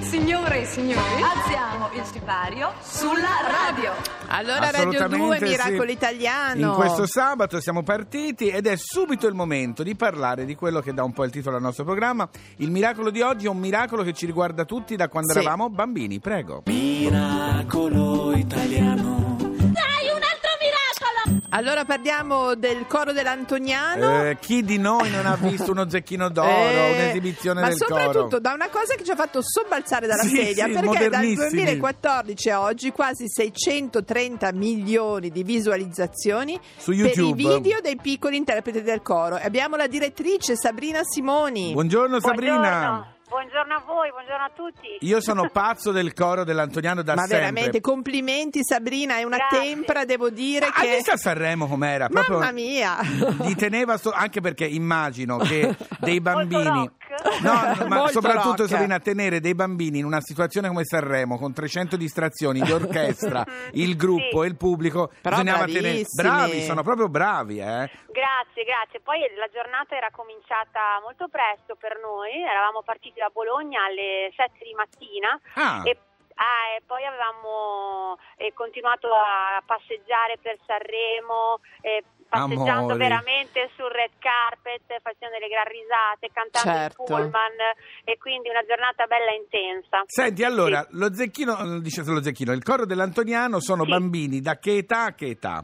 Signore e signori, Alziamo il sipario sulla radio. Allora Radio 2 Assolutamente Miracolo sì. Italiano. In questo sabato siamo partiti ed è subito il momento di parlare di quello che dà un po' il titolo al nostro programma. Il miracolo di oggi è un miracolo che ci riguarda tutti da quando Sì. eravamo bambini. Prego. Miracolo italiano. Allora parliamo del coro dell'Antoniano. Eh, chi di noi non ha visto uno zecchino d'oro, Eh, un'esibizione ma del soprattutto coro? da una cosa che ci ha fatto sobbalzare dalla Sì, sedia sì, perché dal modernissimi. 2014 a oggi quasi 630 milioni di visualizzazioni Su per i video dei piccoli interpreti del coro E abbiamo la direttrice Sabrina Simoni Buongiorno Sabrina. Buongiorno. Buongiorno a voi, buongiorno a tutti. Io sono pazzo del coro dell'Antoniano da ma sempre. veramente complimenti Sabrina è una Grazie. tempra devo dire Ha che visto a Sanremo com'era? Proprio mamma mia Gli teneva so- anche perché immagino che dei bambini rock. No, ma Molto soprattutto rock. Sabrina tenere dei bambini in una situazione come Sanremo con 300 distrazioni di orchestra, il gruppo Sì. e il pubblico Però bisognava tenere bravi, sono proprio bravi, eh. Grazie, grazie. Poi la giornata era cominciata molto presto per noi, eravamo partiti da Bologna alle 7 di mattina Ah. e, ah, e poi avevamo eh, continuato a passeggiare per Sanremo, eh, passeggiando Amori. veramente sul red carpet, facendo delle gran risate, cantando Certo. il pullman e quindi una giornata bella e intensa. Senti, allora, lo zecchino, dice lo zecchino, il coro dell'Antoniano sono Sì. bambini da che età a che età?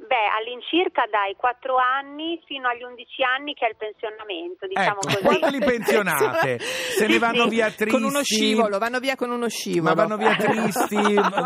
Beh, all'incirca dai 4 anni fino agli 11 anni che è il pensionamento, diciamo ecco, così. quando li pensionate? Se ne vanno via tristi? con uno scivolo vanno via con uno scivolo Ma vanno via tristi,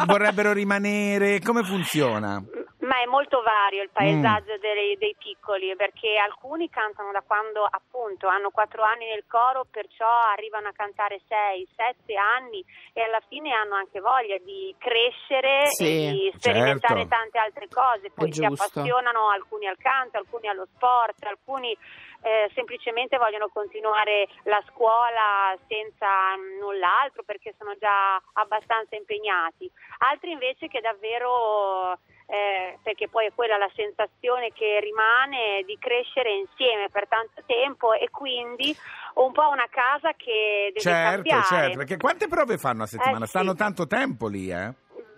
vorrebbero rimanere, come funziona? Ma è molto vario il Mm. paesaggio dei, dei piccoli, perché alcuni cantano da quando appunto hanno 4 anni nel coro, perciò arrivano a cantare 6, 7 anni e alla fine hanno anche voglia di crescere Sì, e di sperimentare certo. tante altre cose. Poi si appassionano alcuni al canto, alcuni allo sport, alcuni eh, semplicemente vogliono continuare la scuola senza mm, null'altro perché sono già abbastanza impegnati. Altri invece che davvero eh, perché poi è quella la sensazione che rimane di crescere insieme per tanto tempo e quindi un po' una casa che deve Certo, cambiare. certo, perché quante prove fanno a settimana? Eh, sì. Stanno tanto tempo lì, eh?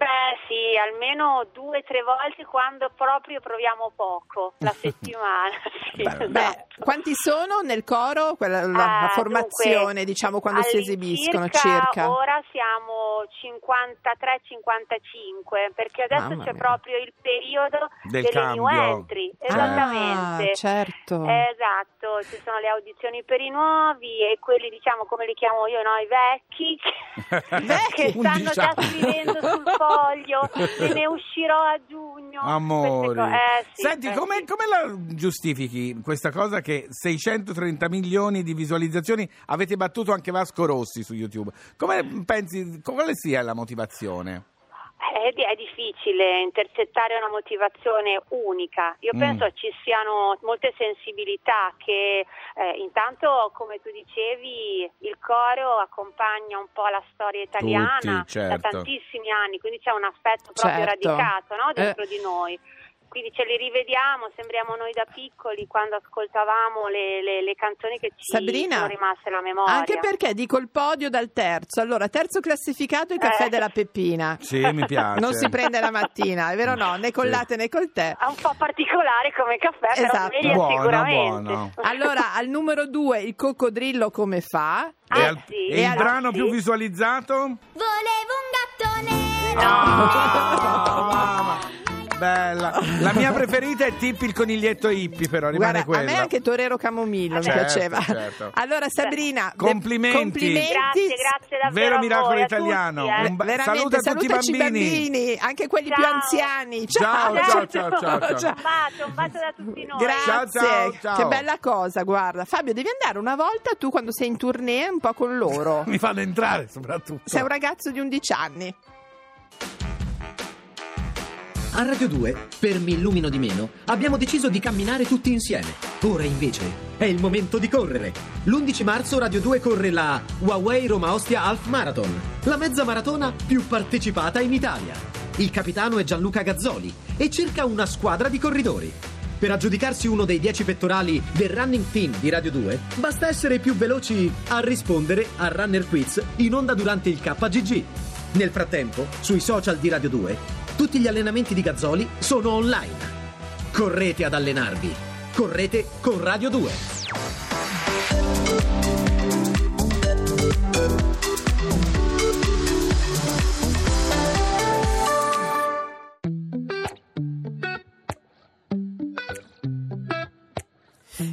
Beh sì, almeno due o tre volte quando proprio proviamo poco la settimana. Sì, Beh, esatto. Beh, quanti sono nel coro? Quella- la, la Ah, formazione, dunque, diciamo, quando si esibiscono circa? Ora siamo 53-55 perché adesso Mamma c'è mia. proprio il periodo Del delle cambio. new entry. Esattamente. Ah, certo. Eh, Esatto, ci sono le audizioni per i nuovi e quelli diciamo come li chiamo io, no? i vecchi che stanno già diciamo. scrivendo sul foglio e ne uscirò a giugno. Queste co- eh, sì, Senti, eh, come, come la giustifichi questa cosa che 630 milioni di visualizzazioni avete battuto anche Vasco Rossi su YouTube? Come pensi, quale sia la motivazione? È, è difficile intercettare una motivazione unica. Io Mm. penso ci siano molte sensibilità che eh, intanto, come tu dicevi, il coro accompagna un po' la storia italiana Tutti, certo. da tantissimi anni, quindi c'è un affetto proprio Certo. radicato no, dentro Eh. di noi. Quindi ce li rivediamo, sembriamo noi da piccoli quando ascoltavamo le, le- le canzoni che ci Sabrina, sono rimaste nella memoria. Anche perché dico il podio dal terzo. Allora, terzo classificato il caffè Eh. della Peppina. Sì, mi piace. Non si prende la mattina, è vero o no? Né col Sì. latte né col tè. È un po' particolare come caffè, però Esatto. sveglia Buono, sicuramente. buono. Allora, al numero due il coccodrillo come fa? E, Ah, al- sì, e il brano sì. più visualizzato? Volevo un gatto nero. Ah. Bella. La mia preferita è Tippi il coniglietto hippie, però rimane Guarda, a quella. me anche Torero Camomillo mi Certo, piaceva. certo. Allora, Sabrina, de- Complimenti. complimenti. Grazie, grazie davvero Vero a miracolo voi, a italiano. tutti, eh. Un ba- Veramente, saluta tutti i salutaci bambini. anche quelli più Ciao. anziani. Ciao, ciao, ciao, ciao, ciao. Un bacio, un bacio da tutti noi. Grazie, Ciao, ciao, ciao. che bella cosa, guarda. Fabio, devi andare una volta tu quando sei in tournée un po' con loro. Mi fanno entrare soprattutto. Sei un ragazzo di 11 anni. A Radio 2, per Mi illumino di meno, abbiamo deciso di camminare tutti insieme. Ora invece è il momento di correre. L'11 marzo Radio 2 corre la Huawei Roma Ostia Half Marathon, la mezza maratona più partecipata in Italia. Il capitano è Gianluca Gazzoli e cerca una squadra di corridori. per aggiudicarsi uno dei 10 pettorali del Running Team di Radio 2, basta essere più veloci a rispondere a Runner Quiz in onda durante il KGG. Nel frattempo, sui social di Radio 2, tutti gli allenamenti di Gazzoli sono online. Correte ad allenarvi. Correte con Radio 2.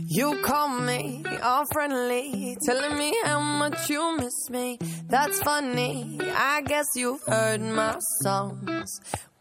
You call me all friendly, telling me how much you miss me. That's funny. I guess you've heard my songs.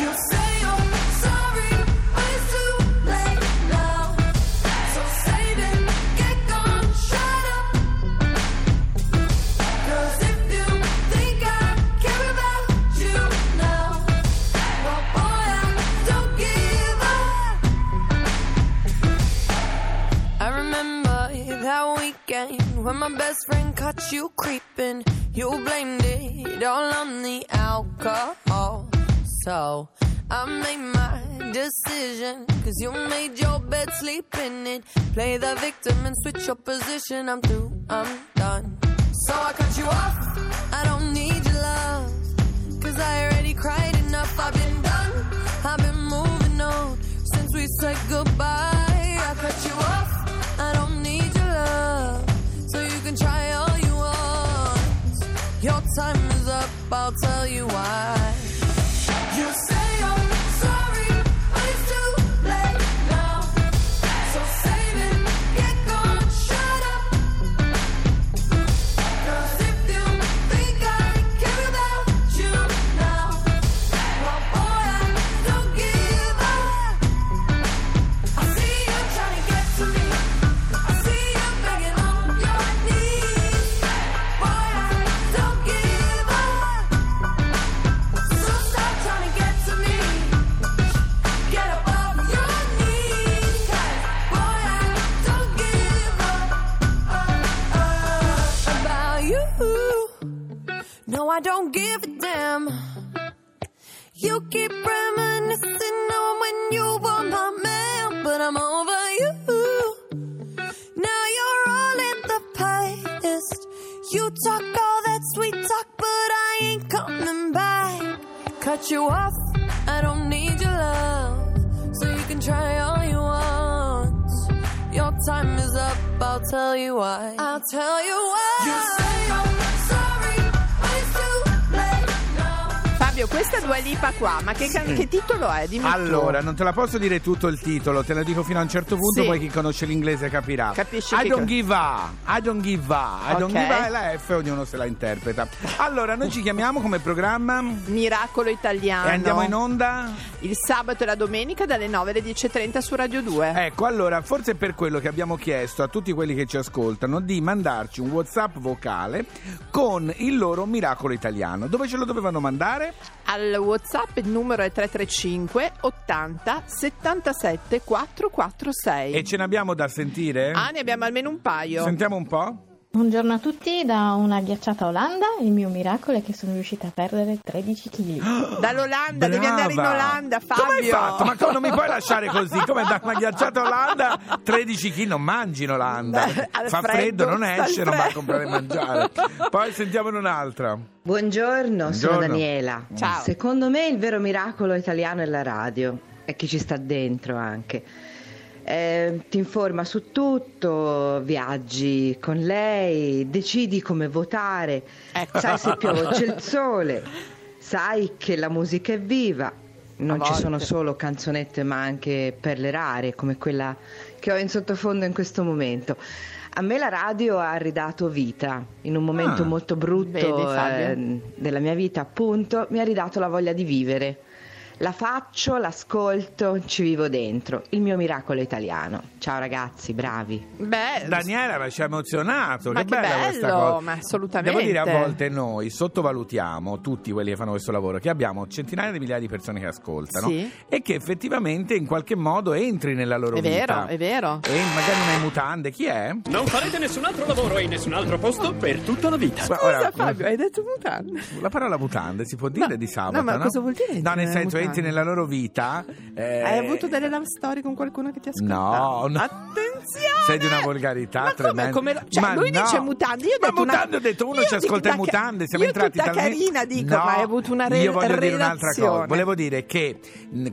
You say So I made my decision. Cause you made your bed, sleep in it. Play the victim and switch your position. I'm through, I'm done. So I cut you off. I don't need your love. Cause I already cried enough. I've been done. I've been moving on since we said goodbye. I cut you off. I don't need your love. So you can try all you want. Your time is up. I'll tell you why. I don't give a damn. You keep reminiscing on when you were my man, but I'm over you. Now you're all in the past. You talk all that sweet talk, but I ain't coming back. Cut you off, I don't need your love. So you can try all you want. Your time is up, I'll tell you why. I'll tell you why. You say you're radio Questa Dua Lipa qua, ma che, can- che titolo è? Dimmi tu. Allora, non te la posso dire tutto il titolo, te la dico fino a un certo punto, Sì. poi chi conosce l'inglese capirà. Capisci I che don't co- give a, I don't give a, I don't Ok. give a e la F ognuno se la interpreta. Allora, noi ci chiamiamo come programma Miracolo italiano. e andiamo in onda? Il sabato e la domenica dalle 9 alle 10.30 su Radio 2. Ecco, allora, forse è per quello che abbiamo chiesto a tutti quelli che ci ascoltano di mandarci un WhatsApp vocale con il loro miracolo italiano. Dove ce lo dovevano mandare? Al WhatsApp il numero è 335 80 77 446. E ce ne abbiamo da sentire? Ah, ne abbiamo almeno un paio. Sentiamo un po'. Buongiorno a tutti, da una ghiacciata Olanda il mio miracolo è che sono riuscita a perdere 13 kg. Dall'Olanda, devi andare in Brava. Olanda, Fabio. Come hai fatto? Ma come non mi puoi lasciare così? Come da una ghiacciata Olanda 13 kg non mangi in Olanda. Al Fa freddo, freddo, non esce, non va a comprare e mangiare. Poi sentiamone un'altra. Buongiorno, sono Buongiorno. Daniela. Ciao. Secondo me il vero miracolo italiano è la radio e chi ci sta dentro anche. Eh, ti informa su tutto, viaggi con lei, decidi come votare, Ecco. sai se piove c'è il sole, sai che la musica è viva, non ci sono solo canzonette ma anche perle rare come quella che ho in sottofondo in questo momento. A me la radio ha ridato vita in un momento Ah. molto brutto Vedi, eh, della mia vita, appunto, mi ha ridato la voglia di vivere. La faccio, l'ascolto, ci vivo dentro. Il mio miracolo italiano. Ciao ragazzi, bravi. Beh, Daniela ma ci ha emozionato, Ma che che bella questa bello, cosa. ma assolutamente. Devo dire a volte noi sottovalutiamo tutti quelli che fanno questo lavoro, che abbiamo centinaia di migliaia di persone che ascoltano Sì. e che effettivamente in qualche modo entri nella loro È vita. vero, è vero. E magari non hai mutande, chi è? Non farete nessun altro lavoro e in nessun altro posto per tutta la vita. Ma Scusa ora- Fabio, hai detto mutande? La parola mutande si può dire di sabato, no, ma cosa vuol dire No, nel senso, entri mutande? nella loro vita. eh, Hai avuto delle love story con qualcuno che ti ascolta? No, no. Attenzione! Sei di una volgarità Ma come, tremenda. come lo- cioè, Ma lui no. dice mutande, io ho Ma detto una- mutande ho detto uno io ci ascolta in mutande, siamo io entrati tutta talmente carina dico, No, ma hai avuto una re- Io voglio dire un'altra cosa. relazione. Volevo dire che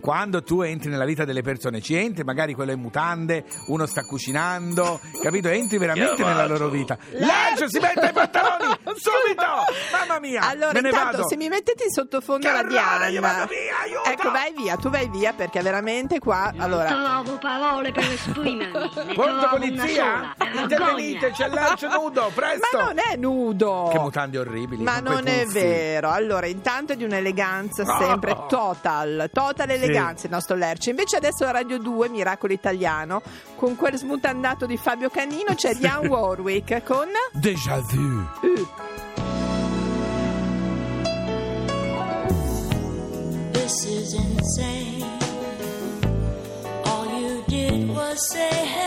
quando tu entri nella vita delle persone, ci entri, magari quello è in mutande, uno sta cucinando, capito? Entri veramente nella loro vita. Lercio si mette i pantaloni subito! Mamma mia! Allora, me ne intanto, vado. se mi mettete in sottofondo la Diana. io vado via, aiuto! Ecco, vai via, tu vai via perché veramente qua. Allora. trovo parole per esprimermi. Pronto polizia? Intervenite, c'è l'alcio nudo, presto! Ma non è nudo. Che mutande orribili. Ma non è vero. Allora, intanto è di un'eleganza sempre total, total Sì. eleganza il nostro Lercio. Invece adesso a Radio 2, Miracolo Italiano, con quel smutandato di Fabio Canino c'è Diane Warwick con Déjà vu. This is insane. All you did was say hello.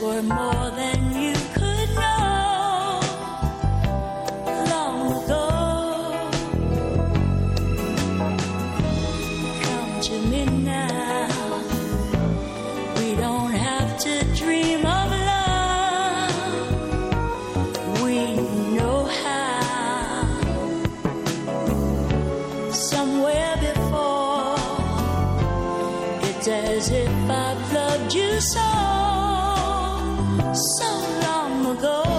were more than you could know. Long ago, come to me now. We don't have to dream of love. We know how. Somewhere before, it's as if I've loved you so so long ago.